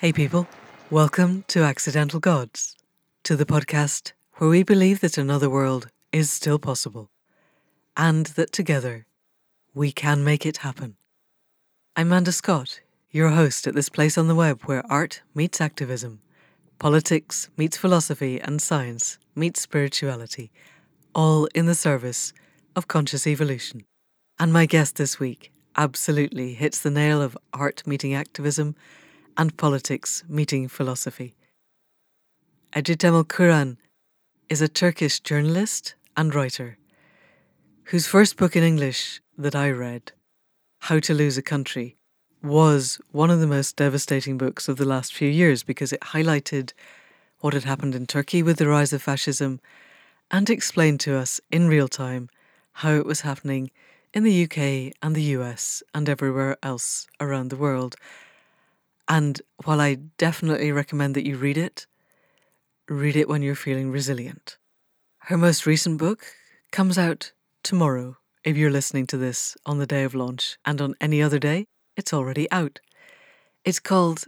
Hey, people. Welcome to Accidental Gods, to the podcast where we believe that another world is still possible and that together we can make it happen. I'm Manda Scott, your host at this place on the web where art meets activism, politics meets philosophy, and science meets spirituality, all in the service of conscious evolution. And my guest this week absolutely hits the nail of art meeting activism and politics meeting philosophy. Ece Temelkuran is a Turkish journalist and writer whose first book in English that I read, How to Lose a Country, was one of the most devastating books of the last few years because it highlighted what had happened in Turkey with the rise of fascism and explained to us in real time how it was happening in the UK and the US and everywhere else around the world. And while I definitely recommend that you read it, read it when you're feeling resilient. Her most recent book comes out tomorrow if you're listening to this on the day of launch, and on any other day, it's already out. It's called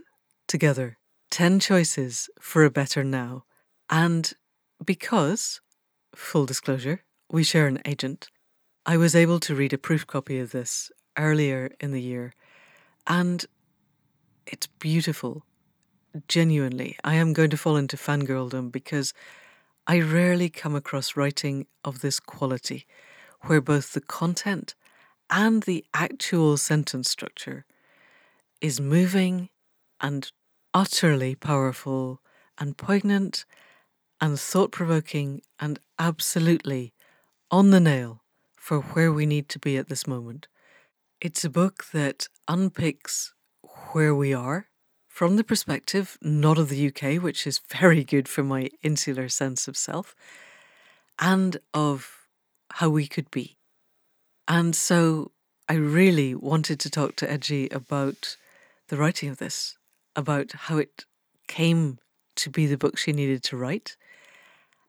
Together 10 Choices for a Better Now. And because, full disclosure, we share an agent, I was able to read a proof copy of this earlier in the year, and it's beautiful. Genuinely, I am going to fall into fangirldom because I rarely come across writing of this quality, where both the content and the actual sentence structure is moving and utterly powerful and poignant and thought provoking and absolutely on the nail for where we need to be at this moment. It's a book that unpicks where we are from the perspective not of the UK, which is very good for my insular sense of self, and of how we could be. And so I really wanted to talk to Ece about the writing of this, about how it came to be the book she needed to write,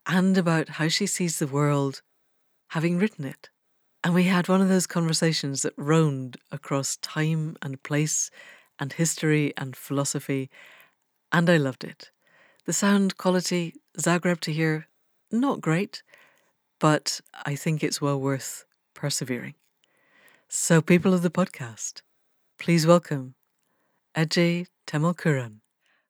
and about how she sees the world having written it. And we had one of those conversations that roamed across time and place and history and philosophy, and I loved it. The sound quality, Zagreb to hear, not great, but I think it's well worth persevering. So, people of the podcast, please welcome Ece Temelkuran.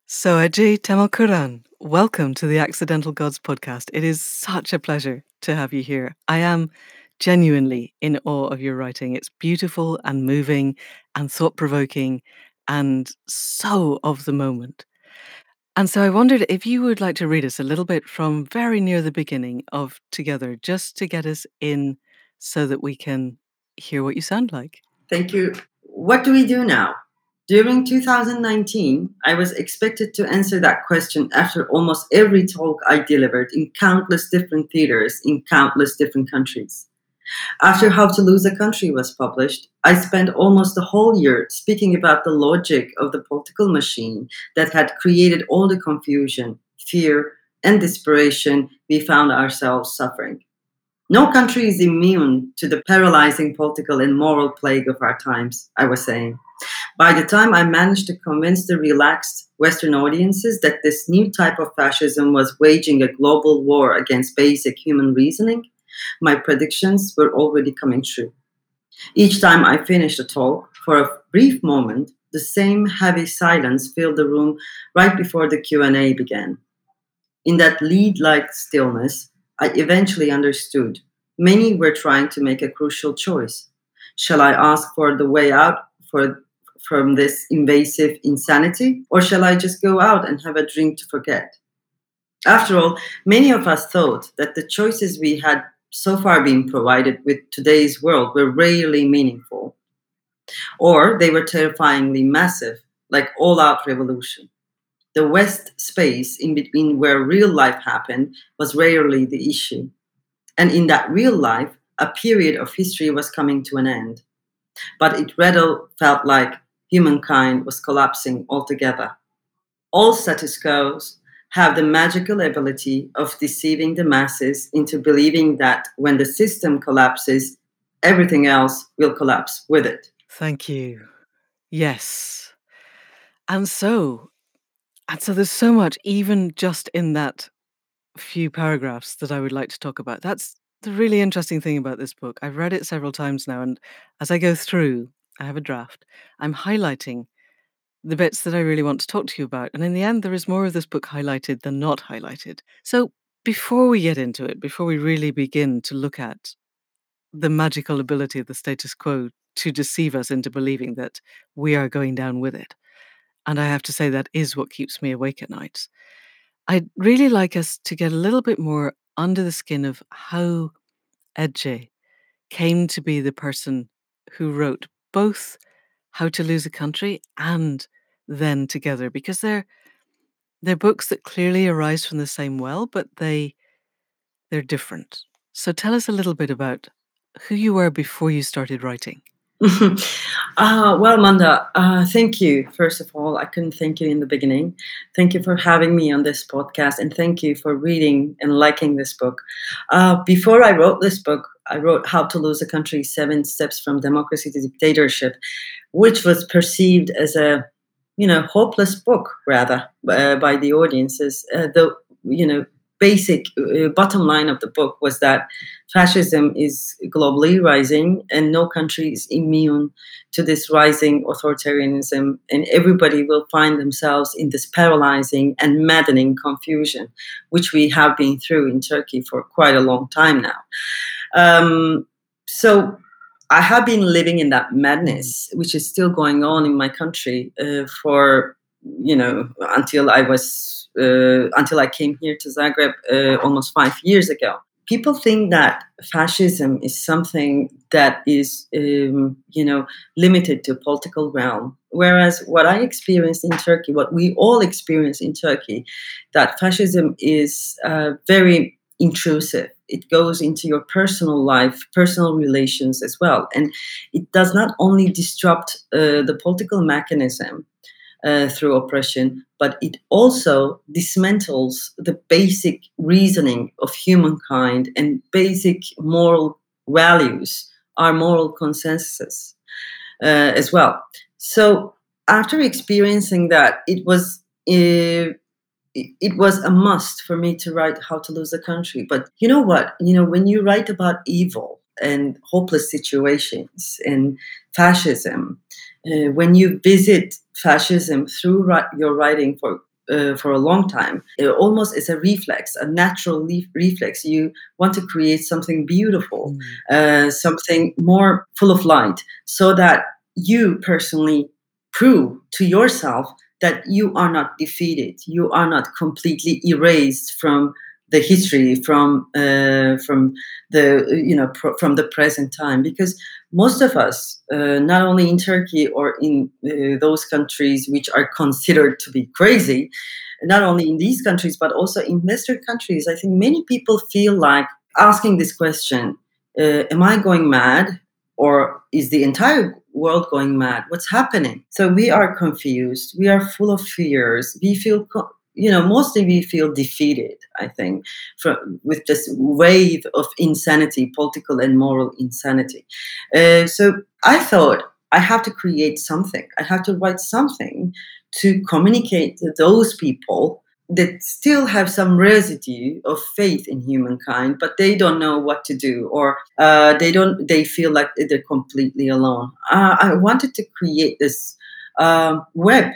So, Ece Temelkuran, welcome to the Accidental Gods podcast. It is such a pleasure to have you here. I am genuinely in awe of your writing. It's beautiful and moving and thought provoking and so of the moment. And so I wondered if you would like to read us a little bit from very near the beginning of Together, just to get us in so that we can hear what you sound like. Thank you. What do we do now? During 2019, I was expected to answer that question after almost every talk I delivered in countless different theaters in countless different countries. After How to Lose a Country was published, I spent almost the whole year speaking about the logic of the political machine that had created all the confusion, fear, and desperation we found ourselves suffering. No country is immune to the paralyzing political and moral plague of our times, I was saying. By the time I managed to convince the relaxed Western audiences that this new type of fascism was waging a global war against basic human reasoning, my predictions were already coming true. Each time I finished a talk, for a brief moment, the same heavy silence filled the room right before the Q&A began. In that lead-like stillness, I eventually understood. Many were trying to make a crucial choice. Shall I ask for the way out for, from this invasive insanity, or shall I just go out and have a drink to forget? After all, many of us thought that the choices we had so far being provided with today's world were rarely meaningful, or they were terrifyingly massive, like all out revolution. The West space in between where real life happened was rarely the issue. And in that real life, a period of history was coming to an end. But it rather felt like humankind was collapsing altogether. All status quos have the magical ability of deceiving the masses into believing that when the system collapses, everything else will collapse with it. Thank you. Yes. And so, And so there's so much, even just in that few paragraphs, that I would like to talk about. That's the really interesting thing about this book. I've read it several times now, and as I go through, I have a draft. I'm highlighting the bits that I really want to talk to you about. And in the end, there is more of this book highlighted than not highlighted. So before we get into it, before we really begin to look at the magical ability of the status quo to deceive us into believing that we are going down with it, and I have to say that is what keeps me awake at night, I'd really like us to get a little bit more under the skin of how Ece came to be the person who wrote both How to Lose a Country and Then Together, because they're they're books that clearly arise from the same well, but they they're different. So tell us a little bit about who you were before you started writing. uh, well, Manda, uh, thank you. First of all, I couldn't thank you in the beginning. Thank you for having me on this podcast, and thank you for reading and liking this book. Uh, before I wrote this book, I wrote How to Lose a Country Seven Steps from Democracy to Dictatorship, which was perceived as a you know hopeless book rather uh, by the audiences. Uh, though you know basic uh, bottom line of the book was that fascism is globally rising and no country is immune to this rising authoritarianism and everybody will find themselves in this paralyzing and maddening confusion which we have been through in turkey for quite a long time now. Um, so I have been living in that madness, which is still going on in my country uh, for you know until I was uh, until I came here to Zagreb uh, almost five years ago. People think that fascism is something that is um, you know limited to political realm, whereas what I experienced in Turkey, what we all experience in Turkey, that fascism is uh, very intrusive. It goes into your personal life, personal relations as well. And it does not only disrupt uh, the political mechanism uh, through oppression, but it also dismantles the basic reasoning of humankind and basic moral values, our moral consensus uh, as well. So after experiencing that, it was uh, it was a must for me to write how to lose a country. But you know what? You know when you write about evil and hopeless situations and fascism uh, when you visit fascism through your writing for uh, for a long time it almost is a reflex a natural le- reflex. You want to create something beautiful mm. uh, something more full of light so that you personally prove to yourself that you are not defeated. You are not completely erased from the history from uh, from the you know pr- from the present time. Because most of us uh, not only in turkey or in uh, those countries which are considered to be crazy not only in these countries but also in western countries i think many people feel like asking this question uh, am i going mad or is the entire world going mad? What's happening? So we are confused. We are full of fears. We feel, you know, mostly we feel defeated, I think, from, with this wave of insanity, political and moral insanity. Uh, so I thought I have to create something. I have to write something to communicate to those people that still have some residue of faith in humankind, but they don't know what to do, or uh, they don't. They feel like they're completely alone. Uh, I wanted to create this um, web,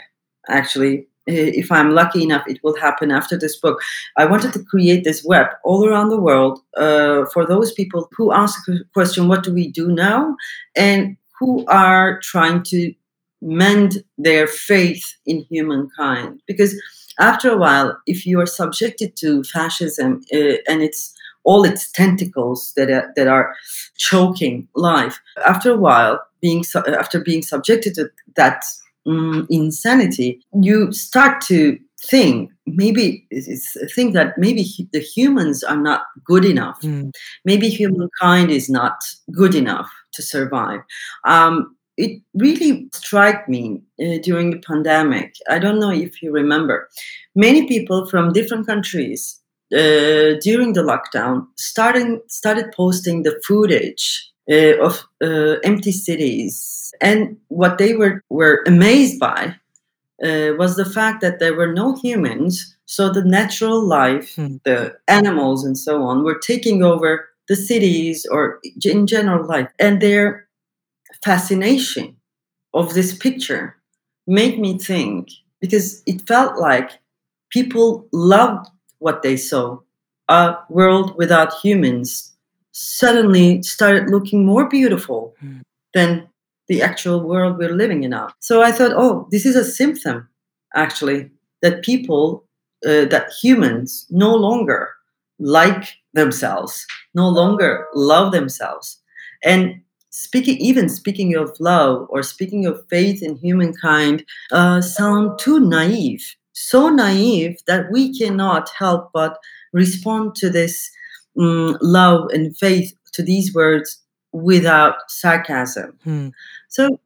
actually. If I'm lucky enough, it will happen after this book. I wanted to create this web all around the world uh, for those people who ask the question, "What do we do now?" and who are trying to mend their faith in humankind, because after a while, if you are subjected to fascism uh, and it's all its tentacles that are, that are choking life, after a while, being after being subjected to that um, insanity, you start to think maybe it's a thing that maybe the humans are not good enough. Mm. Maybe humankind is not good enough to survive. Um, it really struck me uh, during the pandemic. I don't know if you remember. Many people from different countries uh, during the lockdown starting started posting the footage uh, of uh, empty cities, and what they were were amazed by uh, was the fact that there were no humans, so the natural life, Hmm. the animals, and so on, were taking over the cities or in general life. And their fascination of this picture made me think because it felt like people loved what they saw. A world without humans suddenly started looking more beautiful Hmm. than the actual world we're living in now. So I thought, oh, this is a symptom, actually, that people, uh, that humans no longer like themselves, no longer love themselves. And speaking, even speaking of love or speaking of faith in humankind, uh, sound too naive, so naive that we cannot help but respond to this mm, love and faith to these words without sarcasm. Hmm. So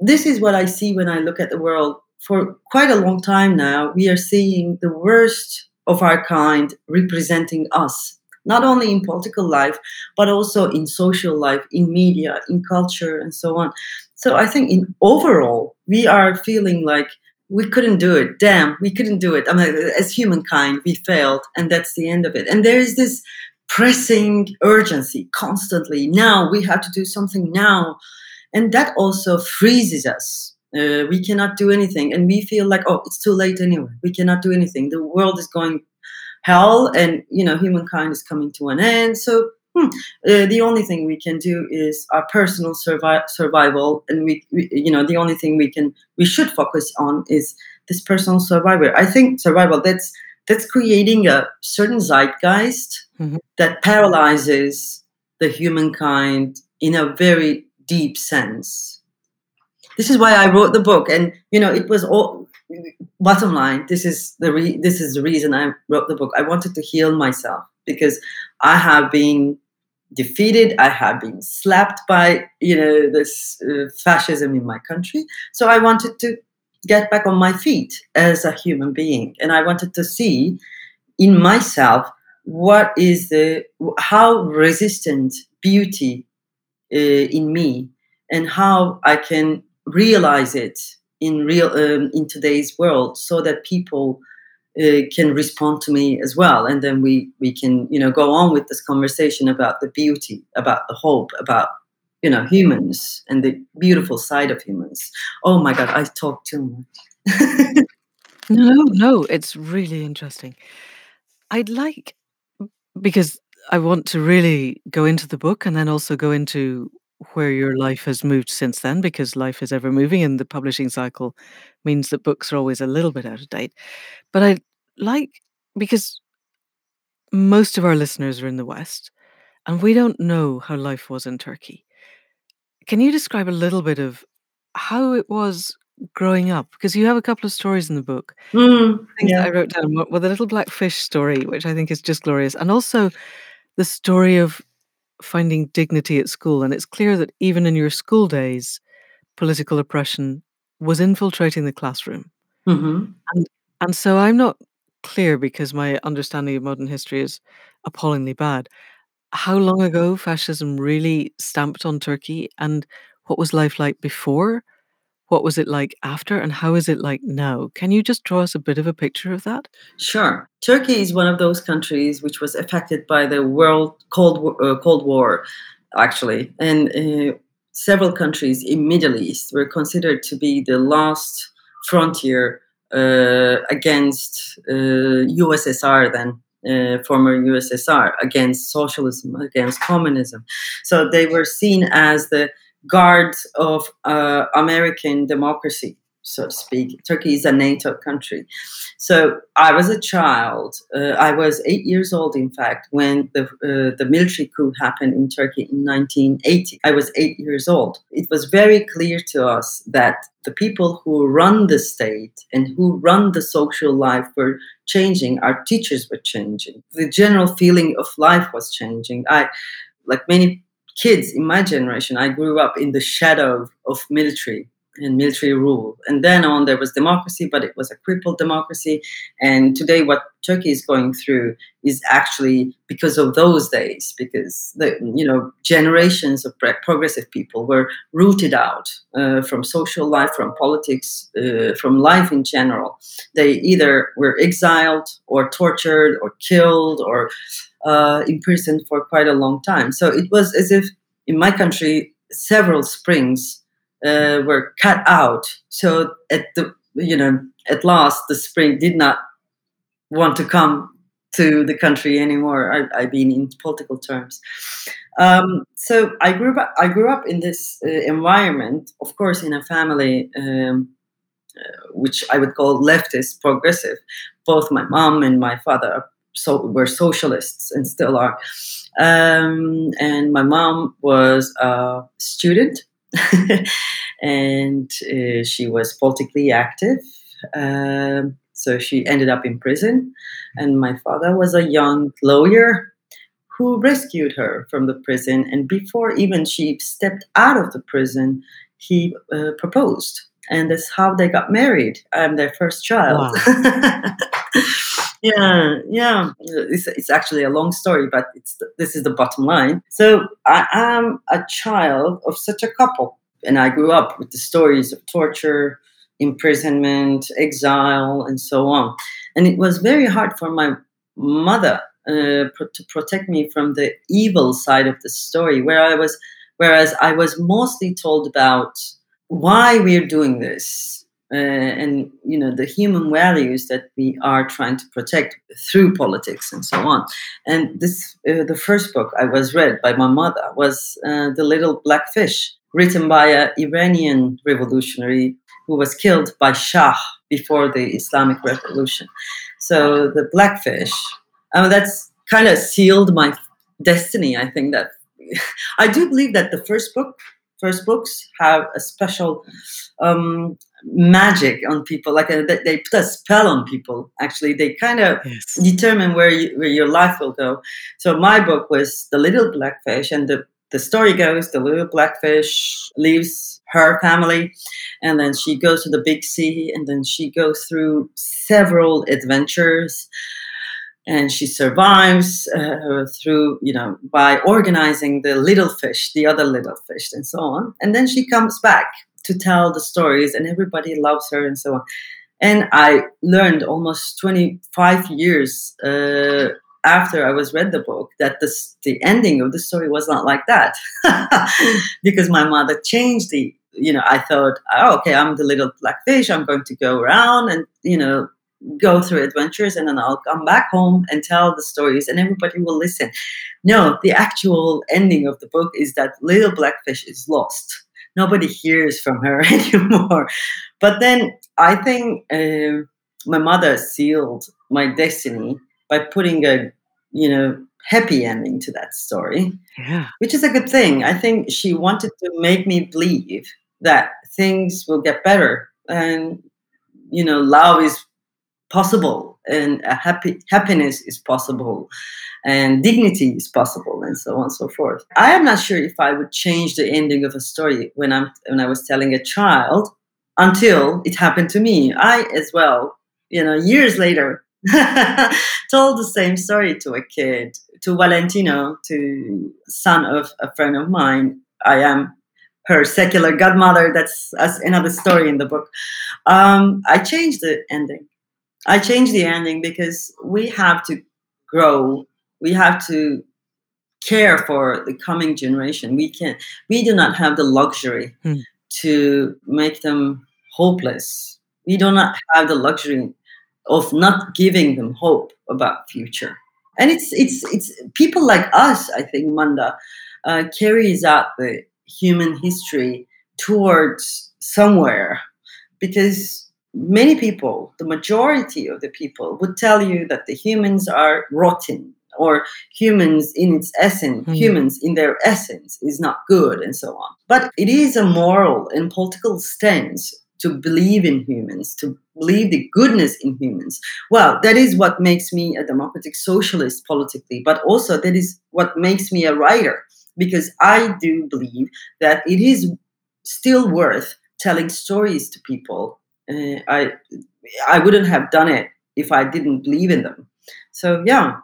this is what I see when I look at the world. For quite a long time now, we are seeing the worst of our kind representing us, not only in political life, but also in social life, in media, in culture, and so on. So I think in overall, we are feeling like we couldn't do it. Damn, we couldn't do it. I mean, as humankind, we failed, and that's the end of it. And there is this pressing urgency constantly. Now we have to do something now. And that also freezes us. Uh, we cannot do anything. And we feel like, oh, it's too late anyway. We cannot do anything. The world is going hell and, you know, humankind is coming to an end. So hmm, uh, the only thing we can do is our personal survi- survival. And we, we, you know, the only thing we can, we should focus on is this personal survival. I think survival, that's, that's creating a certain zeitgeist Mhm. that paralyzes the humankind in a very deep sense. This is why I wrote the book, and you know, it was all. Bottom line, this is the re- this is the reason I wrote the book. I wanted to heal myself because I have been defeated. I have been slapped by you know this uh, fascism in my country. So I wanted to get back on my feet as a human being, and I wanted to see in myself what is the how resistant beauty uh, in me and how I can realize it in real um, in today's world so that people uh, can respond to me as well. And then we we can you know go on with this conversation about the beauty about the hope about you know humans and the beautiful side of humans. Oh my god i talk too much. No, no, it's really interesting. I'd like because I want to really go into the book and then also go into where your life has moved since then because life is ever moving and the publishing cycle means that books are always a little bit out of date. But I like because most of our listeners are in the West and we don't know how life was in Turkey. Can you describe a little bit of how it was growing up? Because you have a couple of stories in the book. Mm, Things yeah that I wrote down well, the little black fish story, which I think is just glorious, and also the story of finding dignity at school. And it's clear that even in your school days, political oppression was infiltrating the classroom. hmm And and so I'm not clear because my understanding of modern history is appallingly bad. How long ago fascism really stamped on Turkey and what was life like before? What was it like after? And how is it like now? Can you just draw us a bit of a picture of that? Sure. Turkey is one of those countries which was affected by the world Cold uh, Cold War actually, and uh, several countries in Middle East were considered to be the last frontier uh, against uh, USSR then. Uh, former USSR against socialism, against communism. So they were seen as the guards of uh, American democracy, so to speak. Turkey is a NATO country. So I was a child. Uh, I was eight years old, in fact, when the uh, the military coup happened in Turkey in 1980. I was eight years old. It was very clear to us that the people who run the state and who run the social life were changing. Our teachers were changing. The general feeling of life was changing. I, like many kids in my generation, I grew up in the shadow of military and military rule. And then on, there was democracy, but it was a crippled democracy. And today, what Turkey is going through is actually because of those days, because the you know generations of progressive people were rooted out uh, from social life, from politics, uh, from life in general. They either were exiled or tortured or killed or uh, imprisoned for quite a long time. So it was as if in my country several springs uh, were cut out. So at the you know at last the spring did not want to come to the country anymore. I, I mean in political terms. Um, so I grew up. I grew up in this uh, environment, of course, in a family um, uh, which I would call leftist, progressive. Both my mom and my father so we were socialists and still are. Um, and my mom was a student and uh, she was politically active. Um, so she ended up in prison. And my father was a young lawyer who rescued her from the prison. And before even she stepped out of the prison, he uh, proposed. And that's how they got married. I'm their first child. Wow. yeah, yeah. It's, it's actually a long story, but it's this is the bottom line. So I am a child of such a couple, and I grew up with the stories of torture, imprisonment, exile, and so on. And it was very hard for my mother uh, pro- to protect me from the evil side of the story, where I was, whereas I was mostly told about why we're doing this uh, and you know the human values that we are trying to protect through politics and so on. And this uh, the first book i was read by my mother was uh, the little black fish written by an iranian revolutionary who was killed by shah before the islamic revolution. So the black fish I mean, that's kind of sealed my destiny i think that i do believe that the first book first books have a special um, magic on people like a, uh, they put a spell on people actually. They kind of yes. determine where you, where your life will go. So my book was the little blackfish and the the story goes the little blackfish leaves her family and then she goes to the big sea and then she goes through several adventures and she survives uh, through you know by organizing the little fish the other little fish and so on. And then she comes back to tell the stories and everybody loves her and so on and i learned almost 25 years uh, after i was read the book that the, the ending of the story was not like that because my mother changed the you know i thought oh, okay i'm the little black fish i'm going to go around and you know go through adventures and then I'll come back home and tell the stories and everybody will listen. No, the actual ending of the book is that little blackfish is lost. Nobody hears from her anymore. But then I think uh, my mother sealed my destiny by putting a, you know, happy ending to that story. Yeah. Which is a good thing. I think she wanted to make me believe that things will get better and you know love is possible and happy happiness is possible and dignity is possible and so on and so forth. I am not sure if i would change the ending of a story when i'm when i was telling a child until it happened to me. I as well you know years later told the same story to a kid to valentino to son of a friend of mine. I am her secular godmother. That's, that's another story in the book. Um, i changed the ending I changed the ending because we have to grow. We have to care for the coming generation. We can. We do not have the luxury mm. to make them hopeless. We do not have the luxury of not giving them hope about future. And it's it's it's people like us. I think Manda uh, carries out the human history towards somewhere because many people, the majority of the people, would tell you that the humans are rotten or humans in its essence, mm. humans in their essence is not good and so on. But it is a moral and political stance to believe in humans, to believe the goodness in humans. Well, that is what makes me a democratic socialist politically, but also that is what makes me a writer because I do believe that it is still worth telling stories to people. Uh, I I wouldn't have done it if I didn't believe in them. So yeah,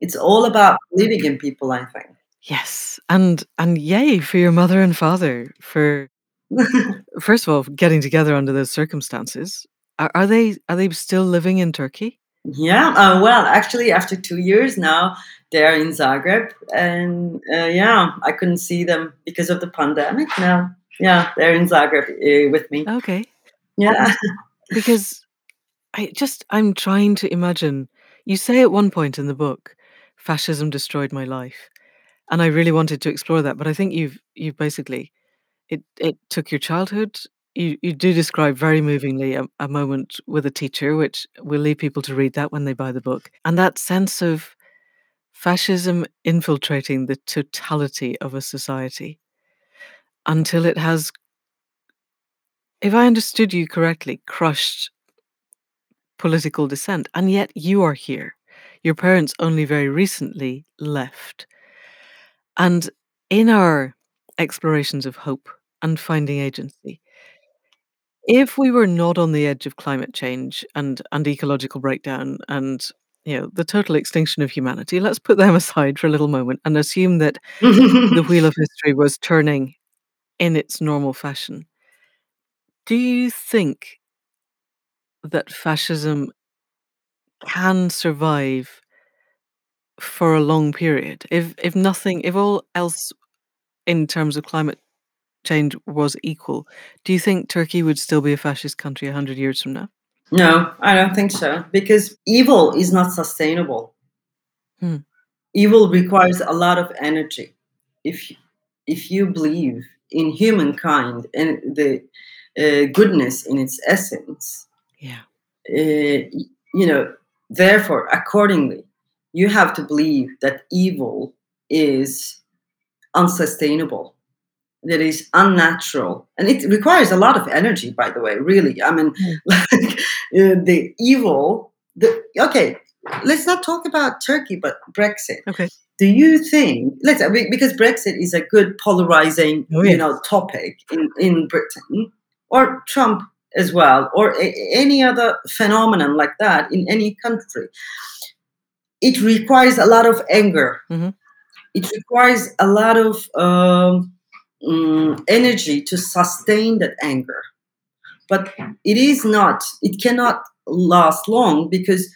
it's all about believing in people. I think. Yes, and and yay for your mother and father for first of all getting together under those circumstances. Are, are they are they still living in Turkey? Yeah, uh, well, actually, after two years now, they're in Zagreb, and uh, yeah, I couldn't see them because of the pandemic. Now, yeah, they're in Zagreb uh, with me. Okay, Yeah, because I just I'm trying to imagine. You say at one point in the book, fascism destroyed my life, and I really wanted to explore that, but I think you've you've basically it it took your childhood. You you do describe very movingly a, a moment with a teacher, which we'll leave people to read that when they buy the book, and that sense of fascism infiltrating the totality of a society until it has, if I understood you correctly, crushed political dissent. And yet you are here. Your parents only very recently left. And in our explorations of hope and finding agency, if we were not on the edge of climate change and, and ecological breakdown and you know the total extinction of humanity, let's put them aside for a little moment and assume that the wheel of history was turning in its normal fashion. Do you think that fascism can survive for a long period? If if nothing, if all else in terms of climate change was equal, do you think Turkey would still be a fascist country a hundred years from now? no, I don't think so because evil is not sustainable. Hmm. Evil requires a lot of energy. If if you believe in humankind and the uh, goodness in its essence, Yeah. uh, you know, therefore, accordingly, you have to believe that evil is unsustainable, that is unnatural, and it requires a lot of energy. By the way, really, I mean, Mm. like uh, the evil. The okay, let's not talk about Turkey, but Brexit. Okay. Do you think let's because Brexit is a good polarizing, Oh, you know, topic in in Britain or Trump as well, or a- any other phenomenon like that in any country? It requires a lot of anger. Mhm. It requires a lot of um, mm, energy to sustain that anger. But it is not. It cannot last long because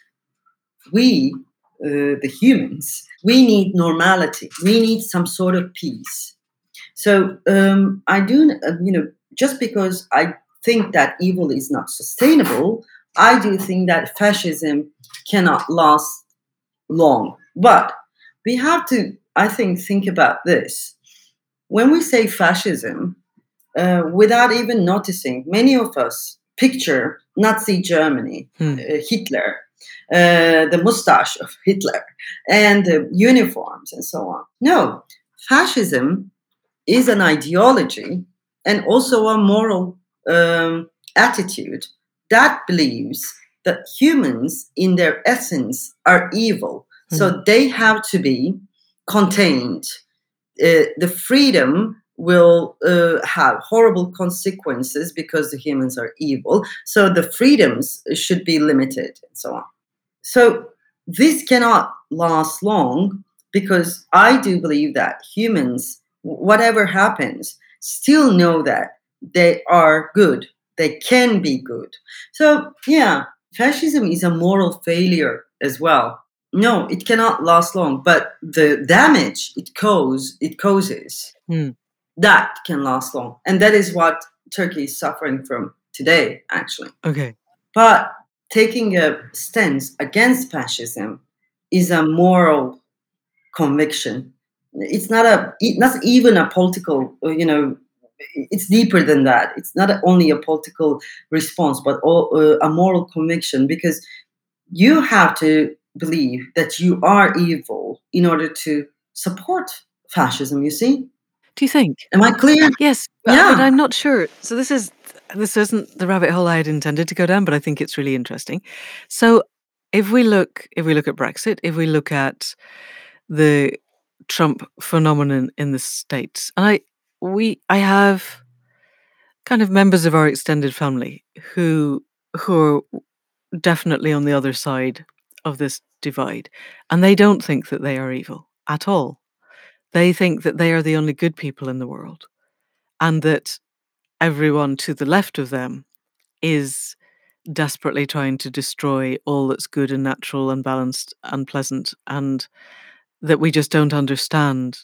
we, uh, the humans, we need normality. We need some sort of peace. So um, I do, uh, you know, just because I think that evil is not sustainable, I do think that fascism cannot last long. But we have to, I think, think about this. When we say fascism, uh, without even noticing, many of us picture Nazi Germany, Hmm. uh, Hitler, uh, the mustache of Hitler, and the uniforms and so on. No, fascism is an ideology and also a moral um, attitude that believes that humans, in their essence, are evil. So they have to be contained. Uh, the freedom will uh, have horrible consequences because the humans are evil. So the freedoms should be limited and so on. So this cannot last long because I do believe that humans, whatever happens, still know that they are good. They can be good. So, yeah, fascism is a moral failure as well. No, it cannot last long, but the damage it cause it causes Hmm. that can last long, and that is what Turkey is suffering from today, actually. Okay. But taking a stance against fascism is a moral conviction. It's not a, it- not even a political, uh, you know, it's deeper than that. It's not only a political response, but al- uh, a moral conviction because you have to believe that you are evil in order to support fascism. You see? Do you think? Am I clear? Yes, but, but Yeah. I'm not sure. So this is this isn't the rabbit hole I had intended to go down, but I think it's really interesting. So if we look if we look at Brexit, if we look at the Trump phenomenon in the states, and I we I have kind of members of our extended family who who are definitely on the other side of this divide, and they don't think that they are evil at all. They think that they are the only good people in the world, and that everyone to the left of them is desperately trying to destroy all that's good and natural and balanced and pleasant, and that we just don't understand.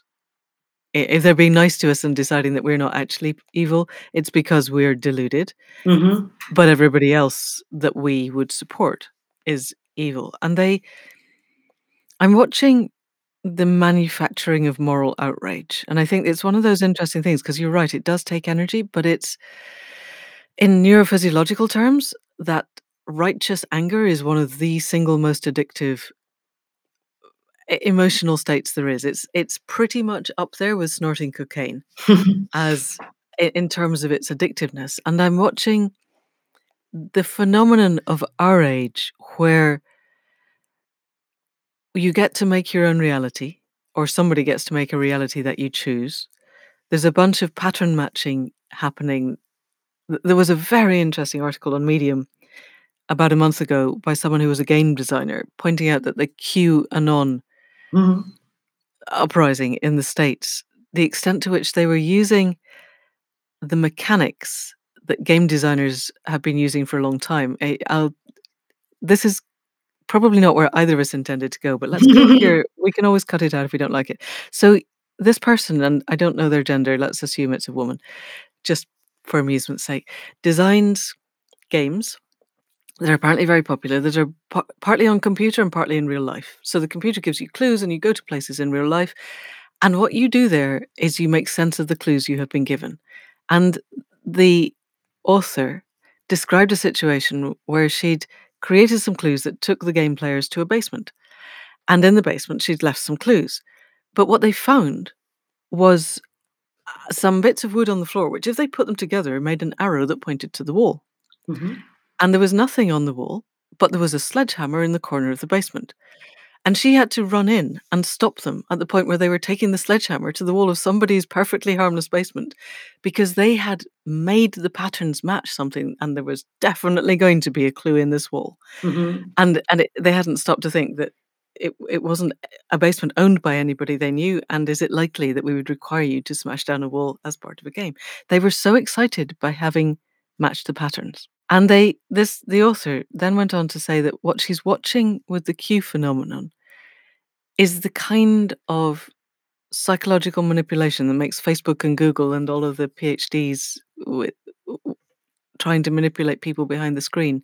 If they're being nice to us and deciding that we're not actually evil, it's because we're deluded. Mhm. But everybody else that we would support is evil. And they, I'm watching the manufacturing of moral outrage. And I think it's one of those interesting things because you're right, it does take energy, but it's in neurophysiological terms that righteous anger is one of the single most addictive emotional states there is. It's it's pretty much up there with snorting cocaine as in terms of its addictiveness. And I'm watching the phenomenon of our age where you get to make your own reality or somebody gets to make a reality that you choose. There's a bunch of pattern matching happening. There was a very interesting article on Medium about a month ago by someone who was a game designer pointing out that the QAnon Mhm. uprising in the States, the extent to which they were using the mechanics that game designers have been using for a long time. I, I'll, this is probably not where either of us intended to go, but let's go here. We can always cut it out if we don't like it. So, this person, and I don't know their gender, let's assume it's a woman, just for amusement's sake, designs games that are apparently very popular that are pa- partly on computer and partly in real life. So the computer gives you clues and you go to places in real life. And what you do there is you make sense of the clues you have been given. And the author described a situation where she'd created some clues that took the game players to a basement. And in the basement, she'd left some clues. But what they found was uh, some bits of wood on the floor, which, if they put them together, made an arrow that pointed to the wall. Mhm. And there was nothing on the wall, but there was a sledgehammer in the corner of the basement. And she had to run in and stop them at the point where they were taking the sledgehammer to the wall of somebody's perfectly harmless basement because they had made the patterns match something and there was definitely going to be a clue in this wall. Mhm. And and it, they hadn't stopped to think that it, it wasn't a basement owned by anybody they knew and is it likely that we would require you to smash down a wall as part of a game they were so excited by having matched the patterns and they this the author then went on to say that what she's watching with the q phenomenon is the kind of psychological manipulation that makes facebook and google and all of the phds with, trying to manipulate people behind the screen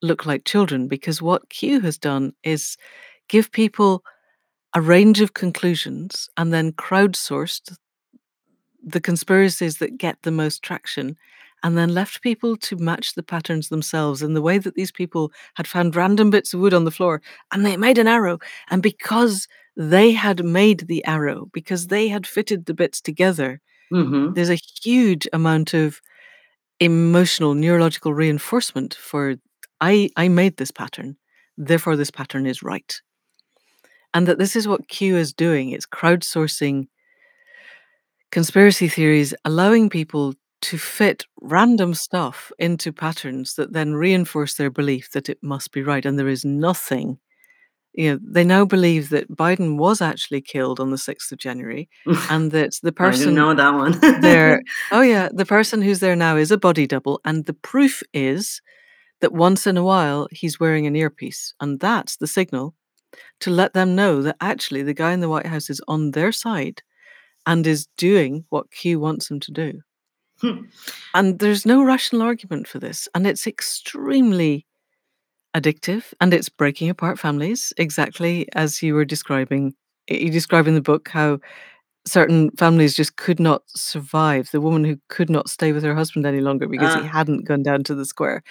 look like children. Because what q has done is give people a range of conclusions and then crowdsourced the conspiracies that get the most traction and then left people to match the patterns themselves in the way that these people had found random bits of wood on the floor and they made an arrow. And because they had made the arrow because they had fitted the bits together Mhm. there's a huge amount of emotional neurological reinforcement for i i made this pattern therefore this pattern is right. And that this is what q is doing. It's crowdsourcing conspiracy theories allowing people to fit random stuff into patterns that then reinforce their belief that it must be right and there is nothing you know they now believe that biden was actually killed on the 6th of january and that the I didn't person know that one. there oh yeah the person who's there now is a body double and the proof is that once in a while he's wearing an earpiece and that's the signal to let them know that actually the guy in the white house is on their side and is doing what q wants him to do and there's no rational argument for this and it's extremely addictive and it's breaking apart families exactly as you were describing you describe in the book how certain families just could not survive the woman who could not stay with her husband any longer because he Ah. hadn't gone down to the square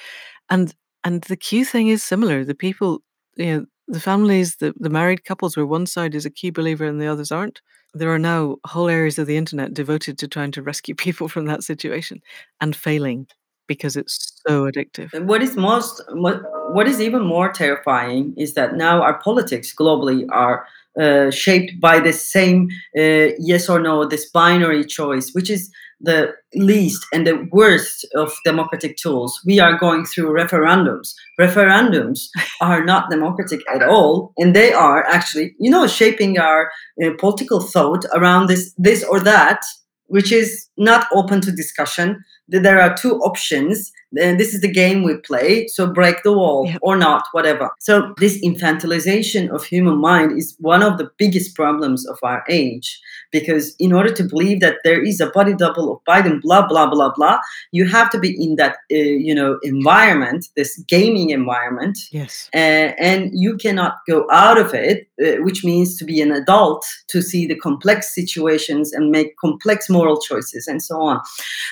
and and the q thing is similar the people you know the families the, the married couples where one side is a Q believer and the others aren't there are now whole areas of the internet devoted to trying to rescue people from that situation and failing because it's so addictive. What is most what, what is even more terrifying is that now our politics globally are uh, shaped by the same uh, yes or no this binary choice which is the least and the worst of democratic tools. We are going through referendums. Referendums are not democratic at all, and they are actually, you know, shaping our uh, political thought around this, this or that, which is not open to discussion. There are two options. This is the game we play so break the wall yep. or not whatever. So this infantilization of human mind is one of the biggest problems of our age because in order to believe that there is a body double of biden blah blah blah blah you have to be in that uh, you know environment this gaming environment yes. uh, and you cannot go out of it uh, which means to be an adult to see the complex situations and make complex moral choices and so on.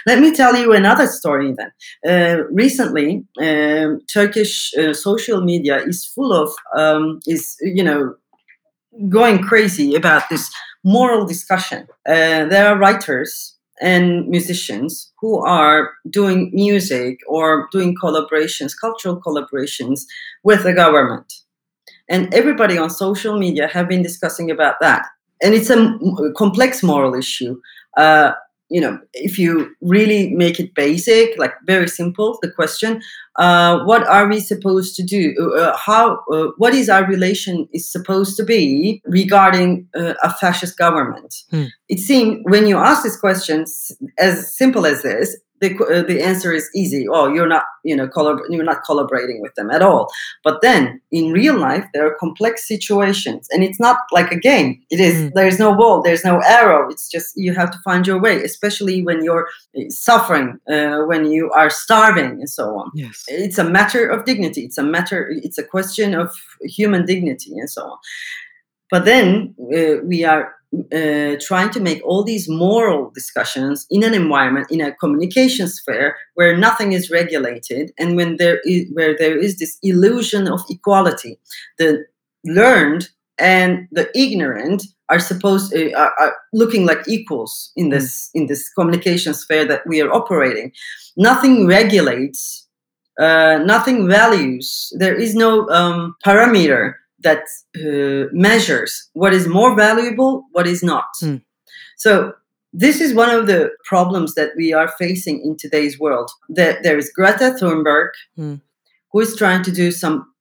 Let me tell you another story then uh, recently, um, Turkish uh, social media is full of um, is you know going crazy about this moral discussion. Uh, there are writers and musicians who are doing music or doing collaborations, cultural collaborations with the government, and everybody on social media have been discussing about that. And it's a complex moral issue. Uh, you know, if you really make it basic, like very simple, the question, uh, what are we supposed to do? Uh, uh, how, uh, what is our relation is supposed to be regarding uh, a fascist government? Hmm. It seems when you ask these questions, as simple as this, the, uh, the answer is easy. Oh, you're not, you know, collab- you're not collaborating with them at all. But then in real life, there are complex situations, and it's not like a game. It is. Mm. There's no ball. There's no arrow. It's just you have to find your way, especially when you're uh, suffering, uh, when you are starving, and so on. Yes, it's a matter of dignity. It's a matter. It's a question of human dignity, and so on. But then uh, we are uh, trying to make all these moral discussions in an environment in a communication sphere where nothing is regulated and when there is where there is this illusion of equality. The learned and the ignorant are supposed uh, are, are, looking like equals in this in this communication sphere that we are operating. Nothing regulates uh, nothing values. There is no um, parameter that uh, measures what is more valuable, what is not. Mm. So this is one of the problems that we are facing in today's world. That there is Greta Thunberg, mm. who is trying to do some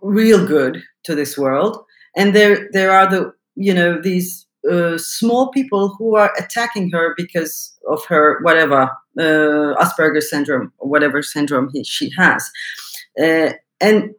real good to this world, and there there are the you know these uh, small people who are attacking her because of her whatever uh, Asperger's syndrome or whatever syndrome he, she has, uh, and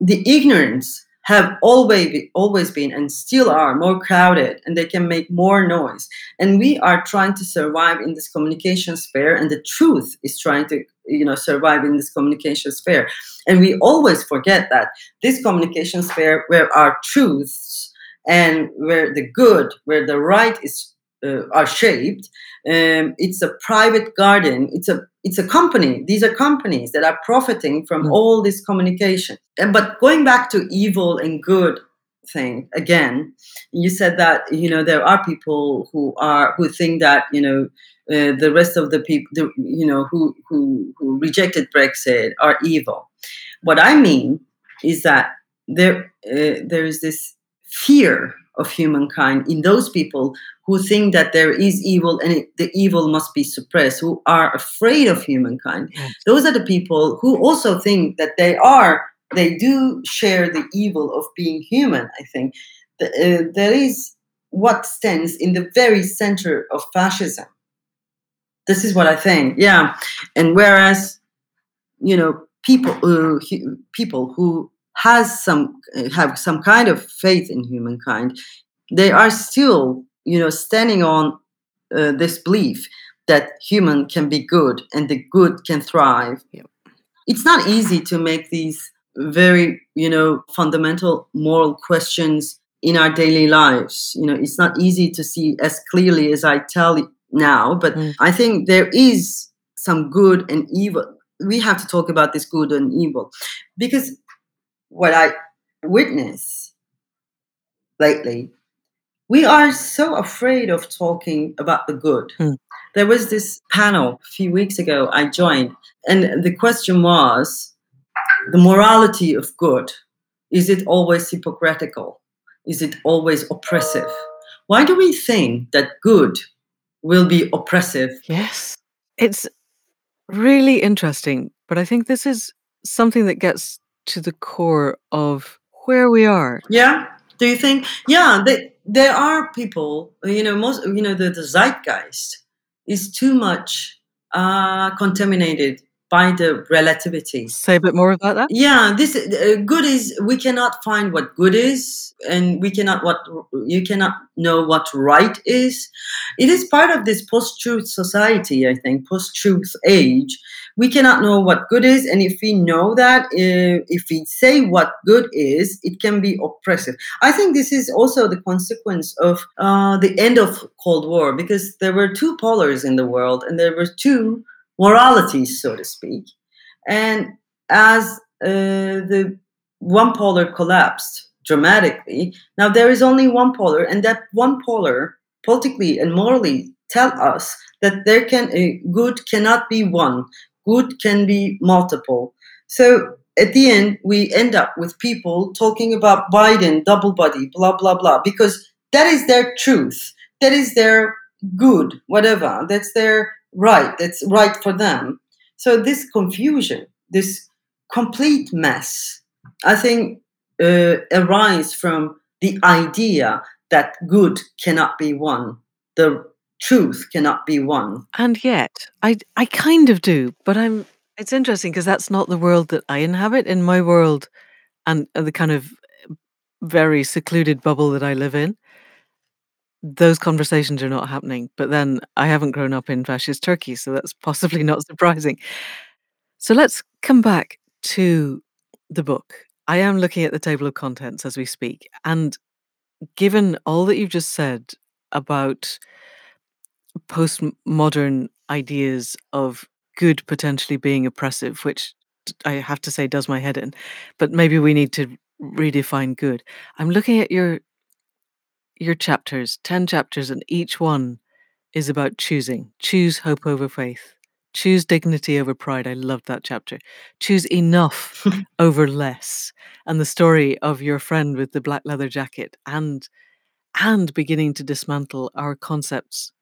the ignorance have always always been and still are more crowded and they can make more noise. And we are trying to survive in this communication sphere and the truth is trying to you know survive in this communication sphere. And we always forget that this communication sphere where our truths and where the good where the right is are shaped. Um, it's a private garden. It's a it's a company. These are companies that are profiting from mm. all this communication. And, but going back to evil and good thing again, you said that you know there are people who are who think that you know uh, the rest of the people the, you know who who who rejected Brexit are evil. What I mean is that there uh, there is this fear of humankind in those people who think that there is evil and it, the evil must be suppressed, who are afraid of humankind. Yes. Those are the people who also think that they are, they do share the evil of being human, I think. The, uh, there is what stands in the very center of fascism. This is what I think, yeah. And whereas, you know, people, uh, people who has some uh, have some kind of faith in humankind, they are still you know standing on uh, this belief that human can be good and the good can thrive. Yeah. It's not easy to make these very you know fundamental moral questions in our daily lives. You know, it's not easy to see as clearly as I tell you now, but mm. I think there is some good and evil. We have to talk about this good and evil because what I witness lately, we are so afraid of talking about the good. Mm. There was this panel a few weeks ago I joined, and the question was the morality of good. Is it always hypocritical? Is it always oppressive? Why do we think that good will be oppressive. Yes. It's really interesting, but I think this is something that gets to the core of where we are. Yeah. Do you think? Yeah, they, there are people. You know, most. You know, the, the zeitgeist is too much uh, contaminated by the relativity. Say a bit more about that. Yeah, this uh, good is we cannot find what good is, and we cannot what you cannot know what right is. It is part of this post-truth society, I think, post-truth age. We cannot know what good is, and if we know that, uh, if we say what good is, it can be oppressive. I think this is also the consequence of uh, the end of Cold War because there were two polars in the world, and there were two moralities, so to speak. And as uh, the one polar collapsed dramatically, now there is only one polar, and that one polar, politically and morally, tell us that there can uh, good cannot be one, good can be multiple. So at the end, we end up with people talking about Biden, double body, blah blah blah, because that is their truth, that is their good, whatever, that's their right, that's right for them. So this confusion, this complete mess, I think uh, arise from the idea that good cannot be one, the truth cannot be one. And yet, I I kind of do, but I'm. It's interesting because that's not the world that I inhabit. In my world, and the kind of very secluded bubble that I live in, those conversations are not happening. But then I haven't grown up in fascist Turkey, so that's possibly not surprising. So let's come back to the book. I am looking at the table of contents as we speak. And given all that you've just said about postmodern ideas of good potentially being oppressive, which I have to say does my head in, but maybe we need to redefine good. I'm looking at your your chapters, 10 chapters, and each one is about choosing. Choose hope over faith. Choose dignity over pride. I loved that chapter. Choose enough over less. And the story of your friend with the black leather jacket and and beginning to dismantle our concepts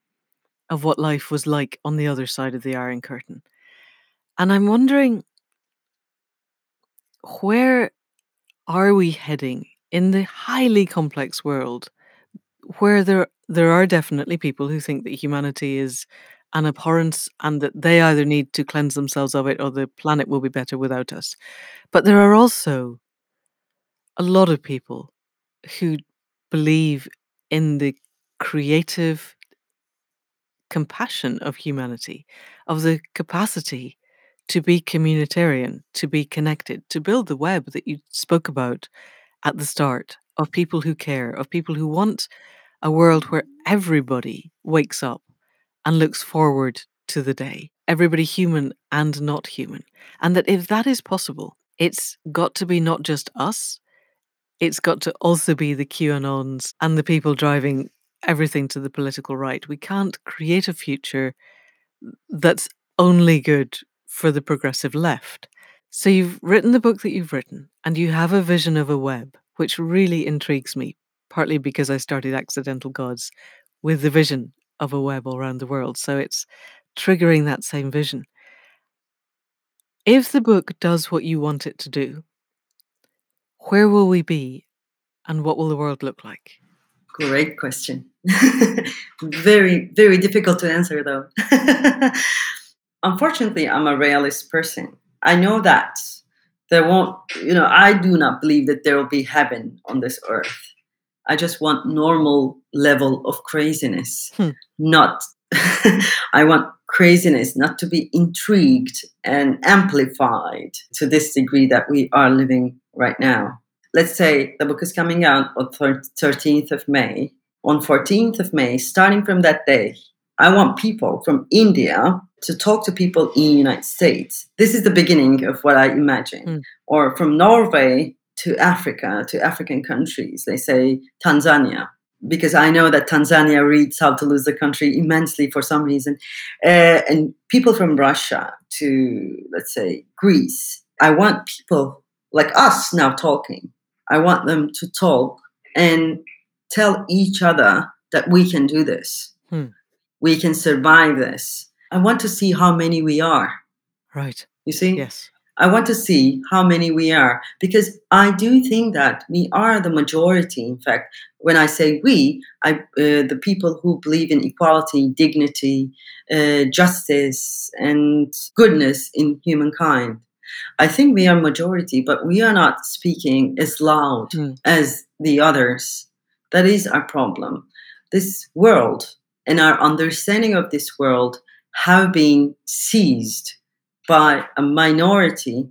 of what life was like on the other side of the Iron Curtain. And I'm wondering where are we heading in the highly complex world where there there are definitely people who think that humanity is an abhorrence and that they either need to cleanse themselves of it or the planet will be better without us. But there are also a lot of people who believe in the creative compassion of humanity, of the capacity to be communitarian, to be connected, to build the web that you spoke about at the start of people who care, of people who want a world where everybody wakes up and looks forward to the day, everybody human and not human. And that if that is possible, it's got to be not just us, it's got to also be the QAnons and the people driving everything to the political right. We can't create a future that's only good for the progressive left. So you've written the book that you've written, and you have a vision of a web, which really intrigues me, partly because I started Accidental Gods with the vision of a web all around the world. So it's triggering that same vision. If the book does what you want it to do, where will we be and what will the world look like? Great question. very, very difficult to answer, though. Unfortunately, I'm a realist person. I know that there won't, you know, I do not believe that there will be heaven on this earth. I just want normal level of craziness, hmm. not I want craziness not to be intrigued and amplified to this degree that we are living right now. Let's say the book is coming out on 13th of May. On 14th of May, starting from that day, I want people from India to talk to people in the United States. This is the beginning of what I imagine. Mm. Or from Norway to Africa, to African countries, they say Tanzania, because I know that Tanzania reads How to Lose the Country immensely for some reason. Uh, and people from Russia to, let's say, Greece. I want people like us now talking. I want them to talk and tell each other that we can do this. Hmm we can survive this. I want to see how many we are. Right. You see? Yes. I want to see how many we are because I do think that we are the majority. In fact, when I say we, I uh, the people who believe in equality, dignity, uh, justice, and goodness in humankind. I think we are majority, but we are not speaking as loud Mm. as the others. That is our problem. This world and our understanding of this world have been seized by a minority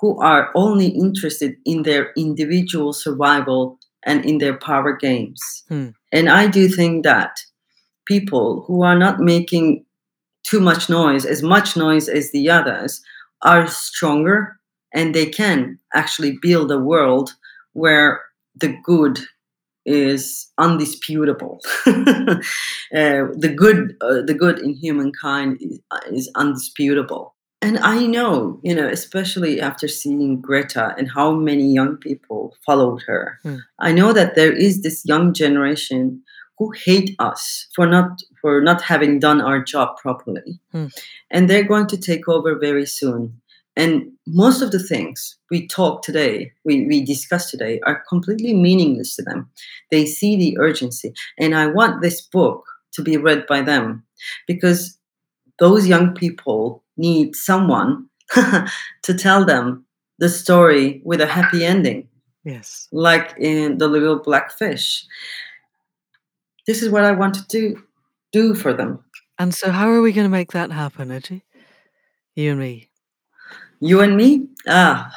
who are only interested in their individual survival and in their power games. Hmm. And I do think that people who are not making too much noise, as much noise as the others, are stronger and they can actually build a world where the good is undisputable. uh, the good, uh, the good in humankind is, is undisputable. And I know, you know, especially after seeing Greta and how many young people followed her, Hmm. I know that there is this young generation who hate us for not for not having done our job properly, Hmm. and they're going to take over very soon. And most of the things we talk today, we, we discuss today, are completely meaningless to them. They see the urgency. And I want this book to be read by them because those young people need someone to tell them the story with a happy ending, Yes. like in The Little Black Fish. This is what I want to do, do for them. And so, how are we going to make that happen, Ece? You and me. You and me? Ah,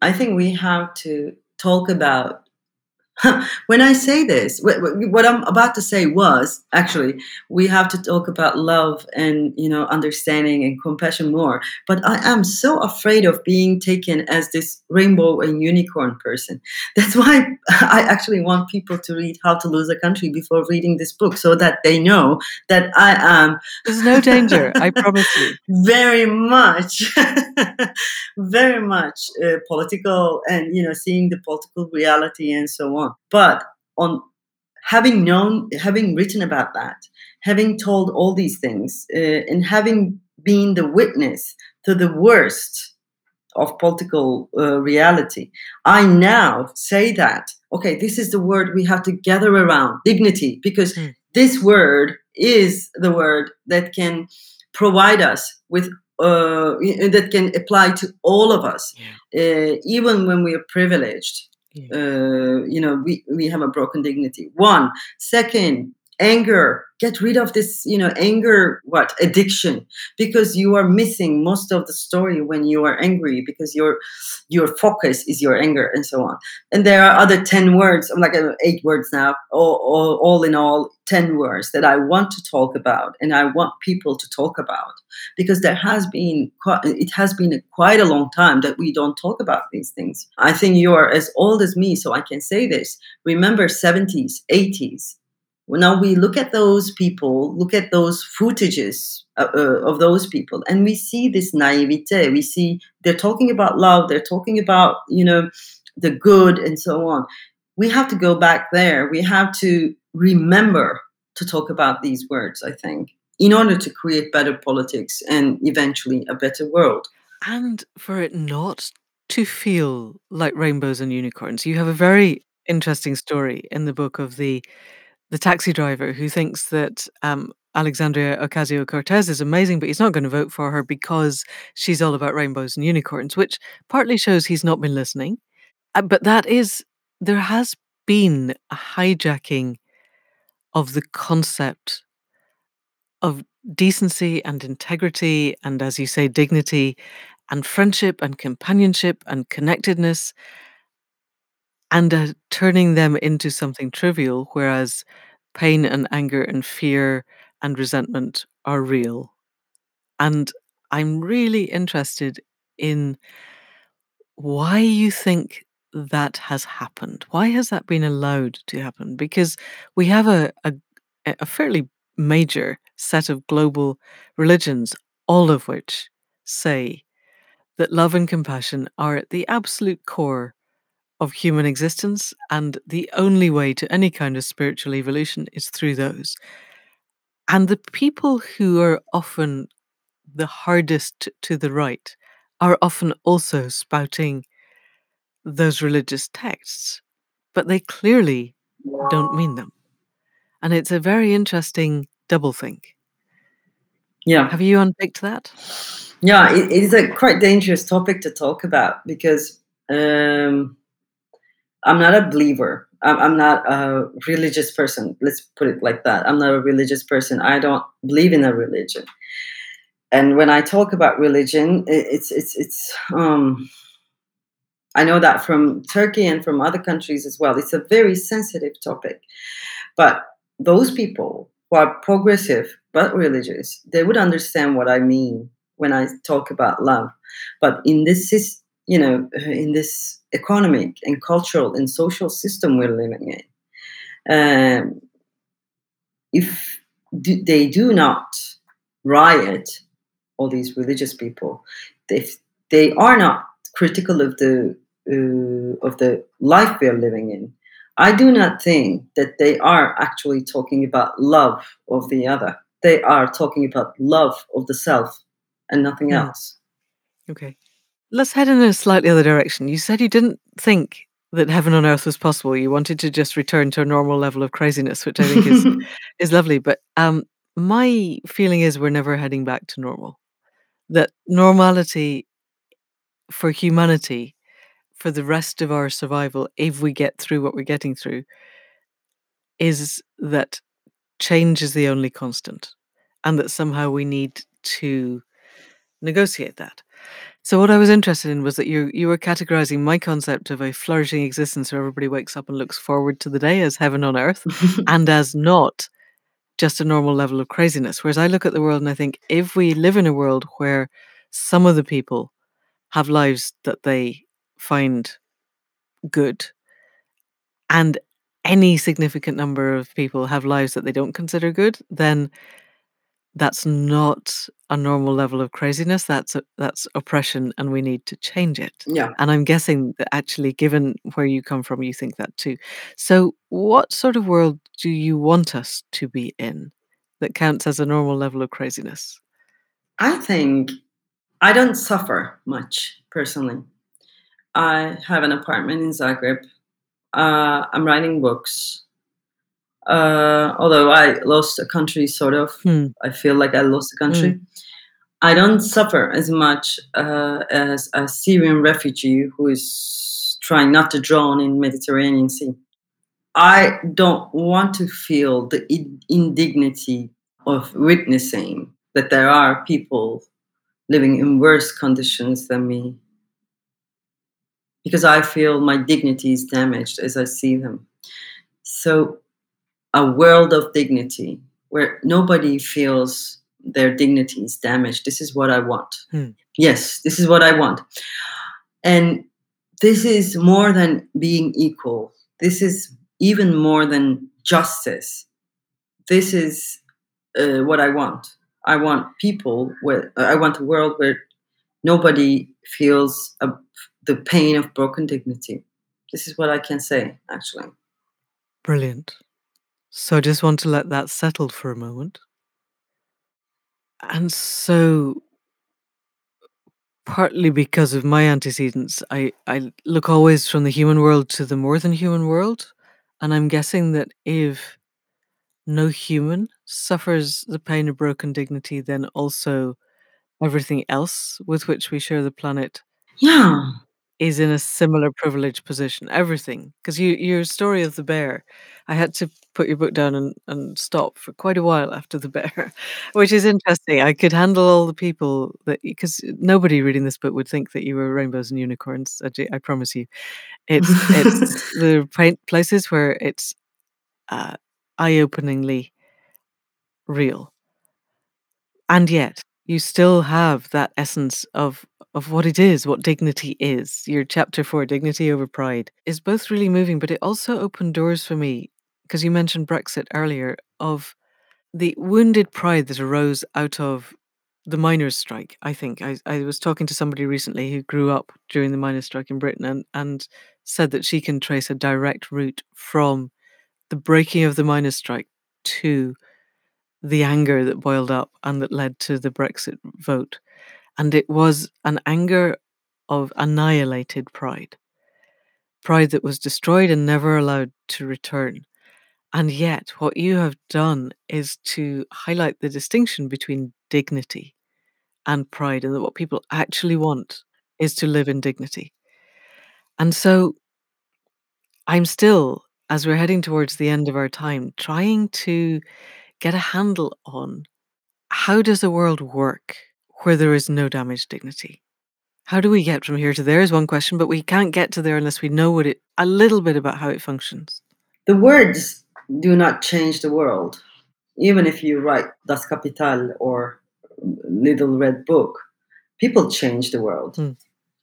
I think we have to talk about. When I say this, wh- wh- what I'm about to say was actually we have to talk about love and you know understanding and compassion more. But I am so afraid of being taken as this rainbow and unicorn person. That's why I actually want people to read How to Lose a Country before reading this book, so that they know that I am There's no danger, I promise you. very much very much uh, political and you know seeing the political reality and so on but on having known having written about that having told all these things uh, and having been the witness to the worst of political uh, reality i now say that okay this is the word we have to gather around dignity because Hmm. this word is the word that can provide us with uh, that can apply to all of us, uh, even when we are privileged. Uh, you know, we, we have a broken dignity. One, second, anger. Get rid of this, you know, anger, what addiction, because you are missing most of the story when you are angry, because your your focus is your anger and so on. And there are other ten words, I'm like uh, eight words now, all, all, all in all, ten words that I want to talk about, and I want people to talk about because there has been it has been quite a long time that we don't talk about these things. I think you are as old as me, so I can say this. Remember 70s, 80s. Now we look at those people, look at those footages uh, uh, of those people, and we see this naivete. We see they're talking about love, they're talking about you know the good and so on. We have to go back there. We have to remember to talk about these words. I think in order to create better politics and eventually a better world. And for it not to feel like rainbows and unicorns. You have a very interesting story in the book of the the taxi driver who thinks that um, Alexandria Ocasio Cortez is amazing, but he's not going to vote for her because she's all about rainbows and unicorns, which partly shows he's not been listening. Uh, but that is, there has been a hijacking of the concept of decency and integrity, and as you say, dignity and friendship and companionship and connectedness, and uh, turning them into something trivial, whereas pain and anger and fear and resentment are real. And I'm really interested in why you think that has happened. Why has that been allowed to happen? Because we have a, a, a fairly major set of global religions, all of which say that love and compassion are at the absolute core of human existence, and the only way to any kind of spiritual evolution is through those. And the people who are often the hardest to the right are often also spouting those religious texts, but they clearly don't mean them. And it's a very interesting doublethink. Yeah. Have you unpicked that? Yeah, it, it is a quite dangerous topic to talk about because um, I'm not a believer. I'm, I'm not a religious person. Let's put it like that. I'm not a religious person. I don't believe in a religion. And when I talk about religion, it, it's it's it's um, I know that from Turkey and from other countries as well. It's a very sensitive topic. But those people who are progressive but religious, they would understand what I mean when I talk about love. But in this, is you know, in this economic and cultural and social system we're living in, um, if they do not riot, all these religious people, if they are not critical of the uh, of the life we are living in, I do not think that they are actually talking about love of the other. They are talking about love of the self and nothing else. Okay. Let's head in a slightly other direction. You said you didn't think that heaven on earth was possible. You wanted to just return to a normal level of craziness, which I think is is lovely. But um, my feeling is we're never heading back to normal. That normality for humanity, for the rest of our survival, if we get through what we're getting through, is that change is the only constant, and that somehow we need to negotiate that. So what I was interested in was that you you were categorizing my concept of a flourishing existence where everybody wakes up and looks forward to the day as heaven on earth and as not just a normal level of craziness. Whereas I look at the world and I think if we live in a world where some of the people have lives that they find good and any significant number of people have lives that they don't consider good, then that's not a normal level of craziness. That's a, that's oppression, and we need to change it. yeah. And I'm guessing that actually, given where you come from, you think that too. So, what sort of world do you want us to be in that counts as a normal level of craziness? I think I don't suffer much personally. I have an apartment in Zagreb. Uh, I'm writing books. Uh, although I lost a country, sort of. Hmm. I feel like I lost a country. I don't suffer as much uh, as a Syrian refugee who is trying not to drown in Mediterranean Sea. I don't want to feel the indignity of witnessing that there are people living in worse conditions than me because I feel my dignity is damaged as I see them. So, a world of dignity where nobody feels their dignity is damaged. This is what I want. Hmm. Yes, this is what I want. And this is more than being equal. This is even more than justice. This is uh, what I want. I want people where I want a world where nobody feels a, the pain of broken dignity. This is what I can say, actually. Brilliant. So I just want to let that settle for a moment. And so, partly because of my antecedents, I, I look always from the human world to the more than human world. And I'm guessing that if no human suffers the pain of broken dignity, then also everything else with which we share the planet Yeah. Is in a similar privileged position. Everything, because you your story of the bear, I had to put your book down and, and stop for quite a while after the bear, which is interesting. I could handle all the people that because nobody reading this book would think that you were rainbows and unicorns. Ece, I promise you, it's it's the places where it's uh, eye-openingly real, and yet you still have that essence of of what it is, what dignity is. Your chapter four, dignity over pride, is both really moving, but it also opened doors for me because you mentioned Brexit earlier of the wounded pride that arose out of the miners' strike. I think I, I was talking to somebody recently who grew up during the miners' strike in Britain and, and said that she can trace a direct route from the breaking of the miners' strike to the anger that boiled up and that led to the Brexit vote. And it was an anger of annihilated pride. Pride that was destroyed and never allowed to return. And yet, what you have done is to highlight the distinction between dignity and pride, and that what people actually want is to live in dignity. And so, I'm still, as we're heading towards the end of our time, trying to get a handle on how does a world work where there is no damaged dignity? How do we get from here to there is one question, but we can't get to there unless we know what it a little bit about how it functions. The words do not change the world. Even if you write Das Kapital or Little Red Book, people change the world. Hmm.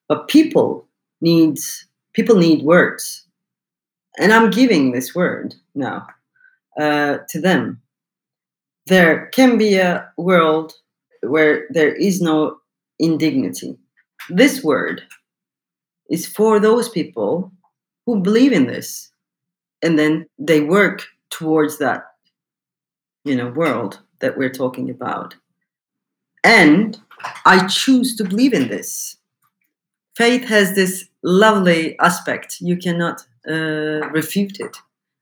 But people needs people need words, and I'm giving this word now uh, to them. There can be a world where there is no indignity. This word is for those people who believe in this, and then they work towards that, you know, world that we're talking about. And I choose to believe in this. Faith has this lovely aspect. You cannot uh, refute it.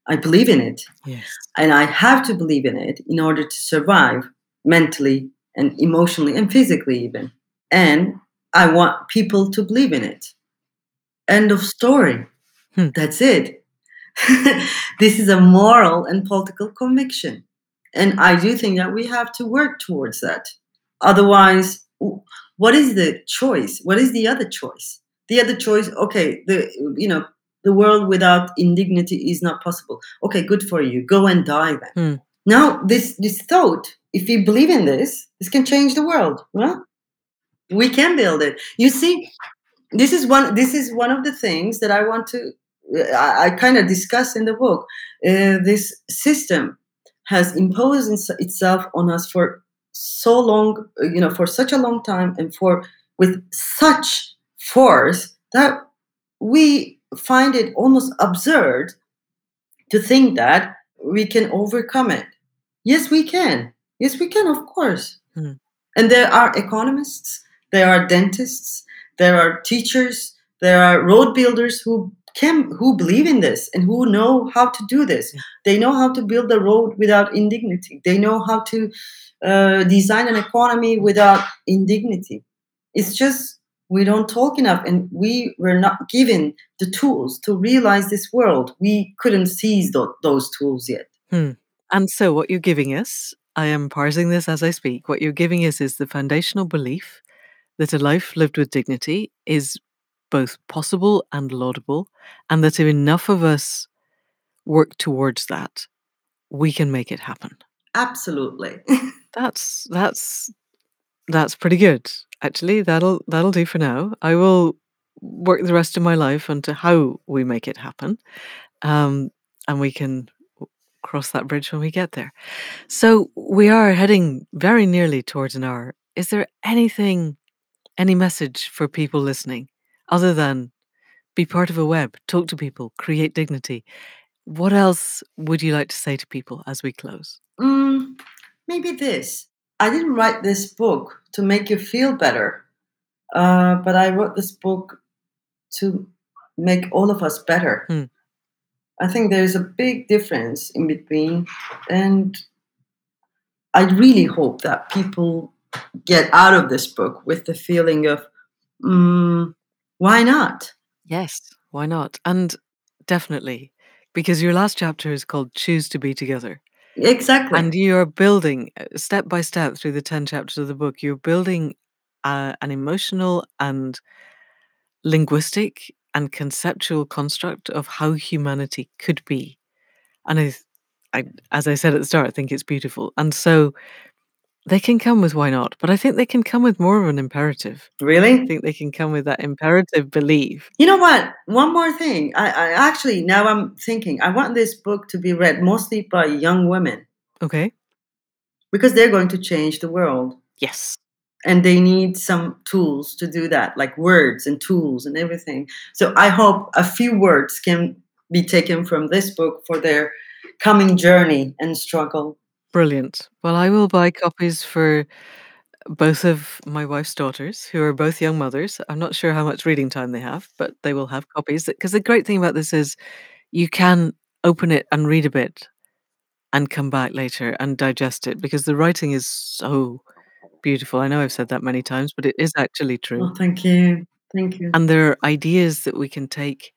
I believe in it. Yes. And I have to believe in it in order to survive mentally and emotionally and physically, even. And I want people to believe in it. End of story. Hmm. That's it. this is a moral and political conviction. And I do think that we have to work towards that. Otherwise, what is the choice? What is the other choice? The other choice, okay, the you know, the world without indignity is not possible. Okay, good for you. Go and die then. Hmm. Now, this this thought, if we believe in this, this can change the world. Well, we can build it. You see, this is one. This is one of the things that I want to. I, I kind of discuss in the book. Uh, this system has imposed ins- itself on us for so long, uh, you know, for such a long time, and for with such force that we find it almost absurd to think that we can overcome it. Yes, we can. Yes, we can, of course. Hmm. And there are economists, there are dentists, there are teachers, there are road builders who can who believe in this and who know how to do this. Yeah. They know how to build a road without indignity. They know how to uh, design an economy without indignity. It's just we don't talk enough, and we were not given the tools to realize this world. We couldn't seize tho- those tools yet. Hmm. And so, what you're giving us, I am parsing this as I speak. What you're giving us is the foundational belief that a life lived with dignity is both possible and laudable, and that if enough of us work towards that, we can make it happen. Absolutely. That's that's that's pretty good. Actually, that'll that'll do for now. I will work the rest of my life onto how we make it happen, um, and we can cross that bridge when we get there. So we are heading very nearly towards an hour. Is there anything, any message for people listening, other than be part of a web, talk to people, create dignity? What else would you like to say to people as we close? Mm, maybe this. I didn't write this book to make you feel better, uh, but I wrote this book to make all of us better. Hmm. I think there's a big difference in between, and I really hope that people get out of this book with the feeling of, mm, why not? Yes, why not? And definitely, because your last chapter is called Choose to Be Together. Exactly. And you're building uh, step by step through the 10 chapters of the book, you're building uh, an emotional and linguistic and conceptual construct of how humanity could be. And I, I, as I said at the start, I think it's beautiful. And so they can come with why not, but I think they can come with more of an imperative. Really? I think they can come with that imperative belief. You know what? One more thing. I, I actually now I'm thinking I want this book to be read mostly by young women Okay. because they're going to change the world Yes. and they need some tools to do that, like words and tools and everything. So I hope a few words can be taken from this book for their coming journey and struggle. Brilliant. Well, I will buy copies for both of my wife's daughters, who are both young mothers. I'm not sure how much reading time they have, but they will have copies. Because the great thing about this is you can open it and read a bit and come back later and digest it because the writing is so beautiful. I know I've said that many times, but it is actually true. Oh, thank you. Thank you. And there are ideas that we can take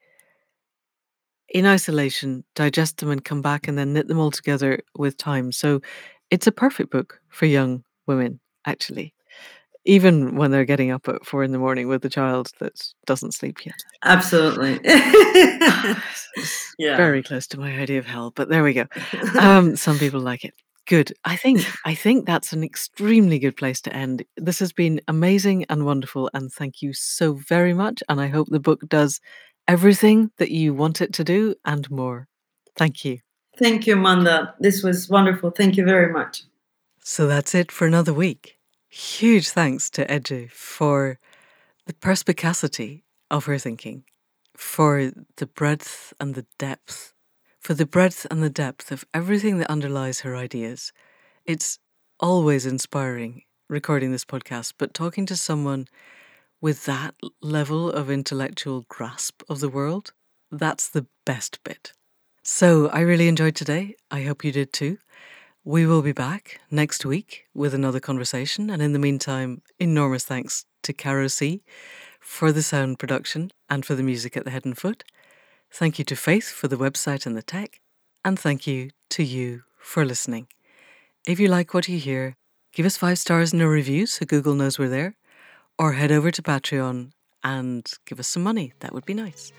in isolation, digest them, and come back and then knit them all together with time. So it's a perfect book for young women, actually, even when they're getting up at four in the morning with a child that doesn't sleep yet. Absolutely. Yeah. very close to my idea of hell, but there we go. Um, some people like it. Good. I think I think that's an extremely good place to end. This has been amazing and wonderful, and thank you so very much. And I hope the book does everything that you want it to do and more. Thank you. Thank you, Manda. This was wonderful. Thank you very much. So that's it for another week. Huge thanks to Ece for the perspicacity of her thinking, for the breadth and the depth, for the breadth and the depth of everything that underlies her ideas. It's always inspiring recording this podcast, but talking to someone with that level of intellectual grasp of the world, that's the best bit. So I really enjoyed today. I hope you did too. We will be back next week with another conversation. And in the meantime, enormous thanks to Caro C for the sound production and for the music at the head and foot. Thank you to Faith for the website and the tech. And thank you to you for listening. If you like what you hear, give us five stars in a review so Google knows we're there, or head over to Patreon and give us some money. That would be nice.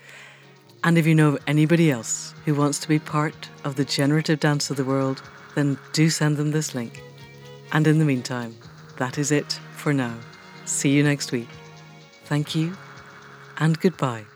And if you know anybody else who wants to be part of the generative dance of the world, then do send them this link. And in the meantime, that is it for now. See you next week. Thank you and goodbye.